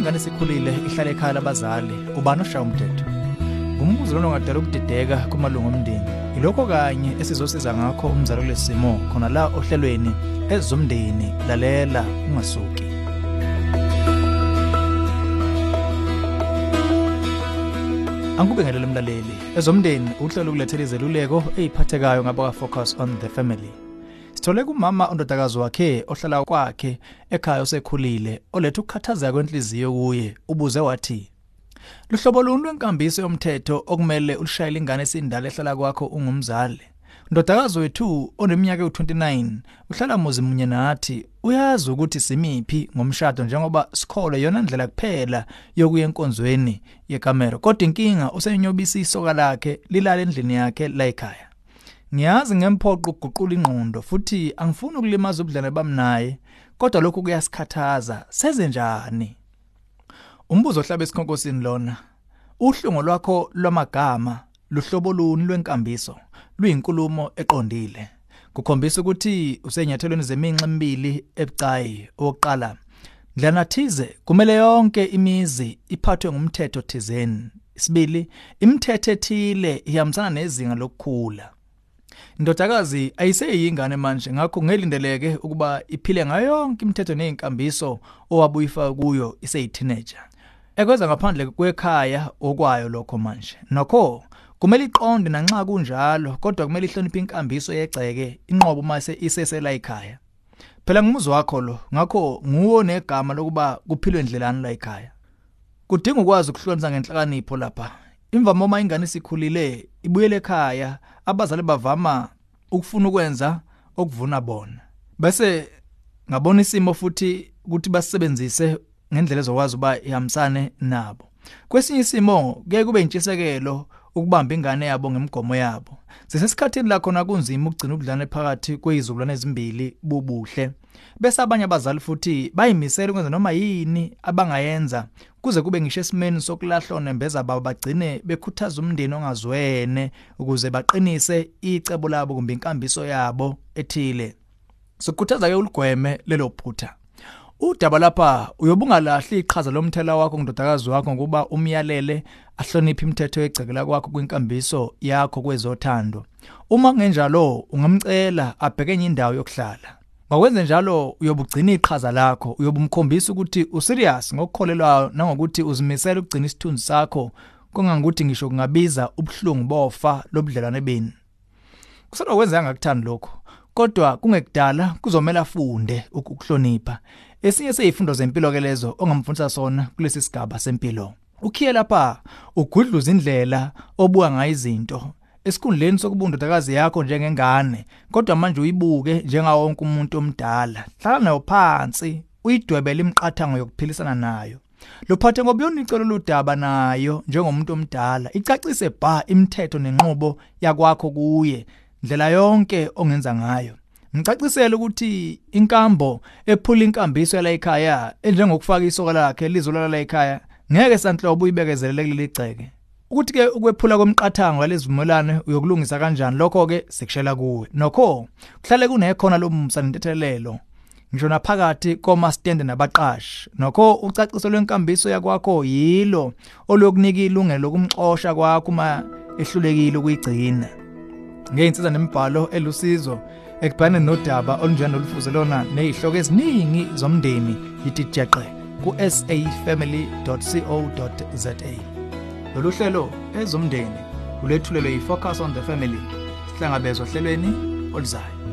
ingane isikhulile ihlala ekhaya labazali ubani oshaya umthetho? Ngumbuzo lona ongadala ukudideka kumalungu omndeni. Ilokho kanye esizosiza ngakho umzali kulesi simo khona la ohlelweni ezomndeni lalela ungasuki. Angikubingelele umlaleli. Ezomndeni uhlelo ukulethela izeluleko eziphathekayo ngaba focus on the family. Sithole kumama ondodakazi wakhe ohlala kwakhe ekhaya osekhulile oletha ukukhathazeka kwenhliziyo kuye ubuze wathi Luhlobo luni lwenkambiso yomthetho okumele ulishayele ingane esindala ehlala kwakho ungumzali? Ndodakazi wethu oneminyaka ewu29 uhlala muzi munye nathi uyazi ukuthi simiphi ngomshado njengoba sikhole yona indlela kuphela yokuya enkonzweni yekamero kodwa inkinga usenyobisa isoka lakhe lilala endlini yakhe la ekhaya. Ngiyazi ngemphoqo ukuguqula ingqondo futhi angifuni ukulimaza ubudlane bami naye kodwa lokhu kuyasikhathaza senze njani? Umbuzo ohlabe esikhonkosini lona uhlungu lwakho lwamagama luhlobo luni lwenkambiso luyinkulumo eqondile. Kukhombisa ukuthi usenyathelweni zeminxa emibili ebucayi. Oqala ndlana thize kumele yonke imizi iphathwe ngumthetho thizeni. Isibili imithetho ethile ihambisana nezinga lokukhula. Indodakazi ayiseyingane manje ngakho ngelindeleke ukuba iphile ngayo yonke imithetho nezinkambiso owabuyifa kuyo iseyiteenager. Ekwenza ngaphandle kwekhaya okwayo lokho manje. Nokho kumele iqonde nanxa kunjalo kodwa kumele ihloniphe inkambiso yegceke inqobo mase isesela ekhaya. Phela ngumuzwa wakho lo ngakho nguwo negama lokuba kuphilwe indlelani la ekhaya. Kudinga ukwazi ukuhlonza ngenhlakanipho lapha. Imvama uma ingane isikhulile ibuyele ekhaya abazali bavama ukufuna ukwenza okuvuna bona. Bese ngabona isimo futhi ukuthi basebenzise ngendlela ezokwazi uba ihambisane nabo. Kwesinye isimo kuye kube intshisekelo ukubamba ingane yabo ngemgomo yabo. Sisesikhathini la khona kunzima ukugcina ubudlane phakathi kweyizukulwane ezimbili bubuhle. Bese abanye abazali futhi bayimisela ukwenza noma yini abangayenza kuze kube ngisho esimeni sokulahlwa nembeza babo bagcine bekhuthaza umndeni ongazwene ukuze baqinise icebo labo kumbe inkambiso yabo ethile. Sokukhuthaza ke uligweme lelo phutha. Udaba lapha uyobungalahli iqhaza lomthela wakho ngidodakazi wakho ngokuba umyalele ahloniphe imithetho egcekela kwakho kwinkambiso yakho kwezothando uma kungenjalo ungamcela abheke enye indawo yokuhlala Ngakwenze njalo uyobugcina iqhaza lakho uyobumkhombisa ukuthi userious ngokukholelwayo nangokuthi uzimisela ukugcina isithunzi sakho kongangokuthi ngisho kungabiza ubuhlungu bofa lobudlelwane beni. Kusona kwenza angakuthandi lokho kodwa kungekudala kuzomela afunde ukuhlonipha. Esinye seyifundo zempilo ke lezo ongamfundisa sona kulesi sigaba sempilo. Ukhiye lapha ugudluza indlela obuka ngayo izinto. Esikhundleni sokuba undodakazi yakho njengengane kodwa manje uyibuke njengawo wonke umuntu omdala. Hlala nayo phansi uyidwebele imiqathango yokuphilisana nayo. Lophathe ngoba yona icelo ludaba nayo njengomuntu omdala. Icacise bha imithetho nenqubo yakwakho kuye ndlela yonke ongenza ngayo. Ngicacisela ukuthi inkambo ephula inkambiso yala ekhaya enjengokufaka isoka lakhe lizolala ekhaya ngeke sanhlobo uyibekezelele kuleli gceke. Ukuthi ke ukwephula komqathango walezivumelane uyokulungisa kanjani? Lokho ke sekushela kuwe. Nokho kuhlale kunekhona lomsa nentethelelo ngisho naphakathi komastende nabaqashi. Nokho ucaciso lwenkambiso yakwakho yilo olokunika ilungelo lokumxosha kwakho uma ehlulekile ukuyigcina. Ngeinsiza nemibhalo elusizo ekubhaneni nodaba olunjani olufuze lona nezihloko eziningi zomndeni yithi jeqe ku safamily.co.za lolu hlelo ezomndeni ulethulelwe yi-focus on the family sihlangabezwa ohlelweni oluzayo.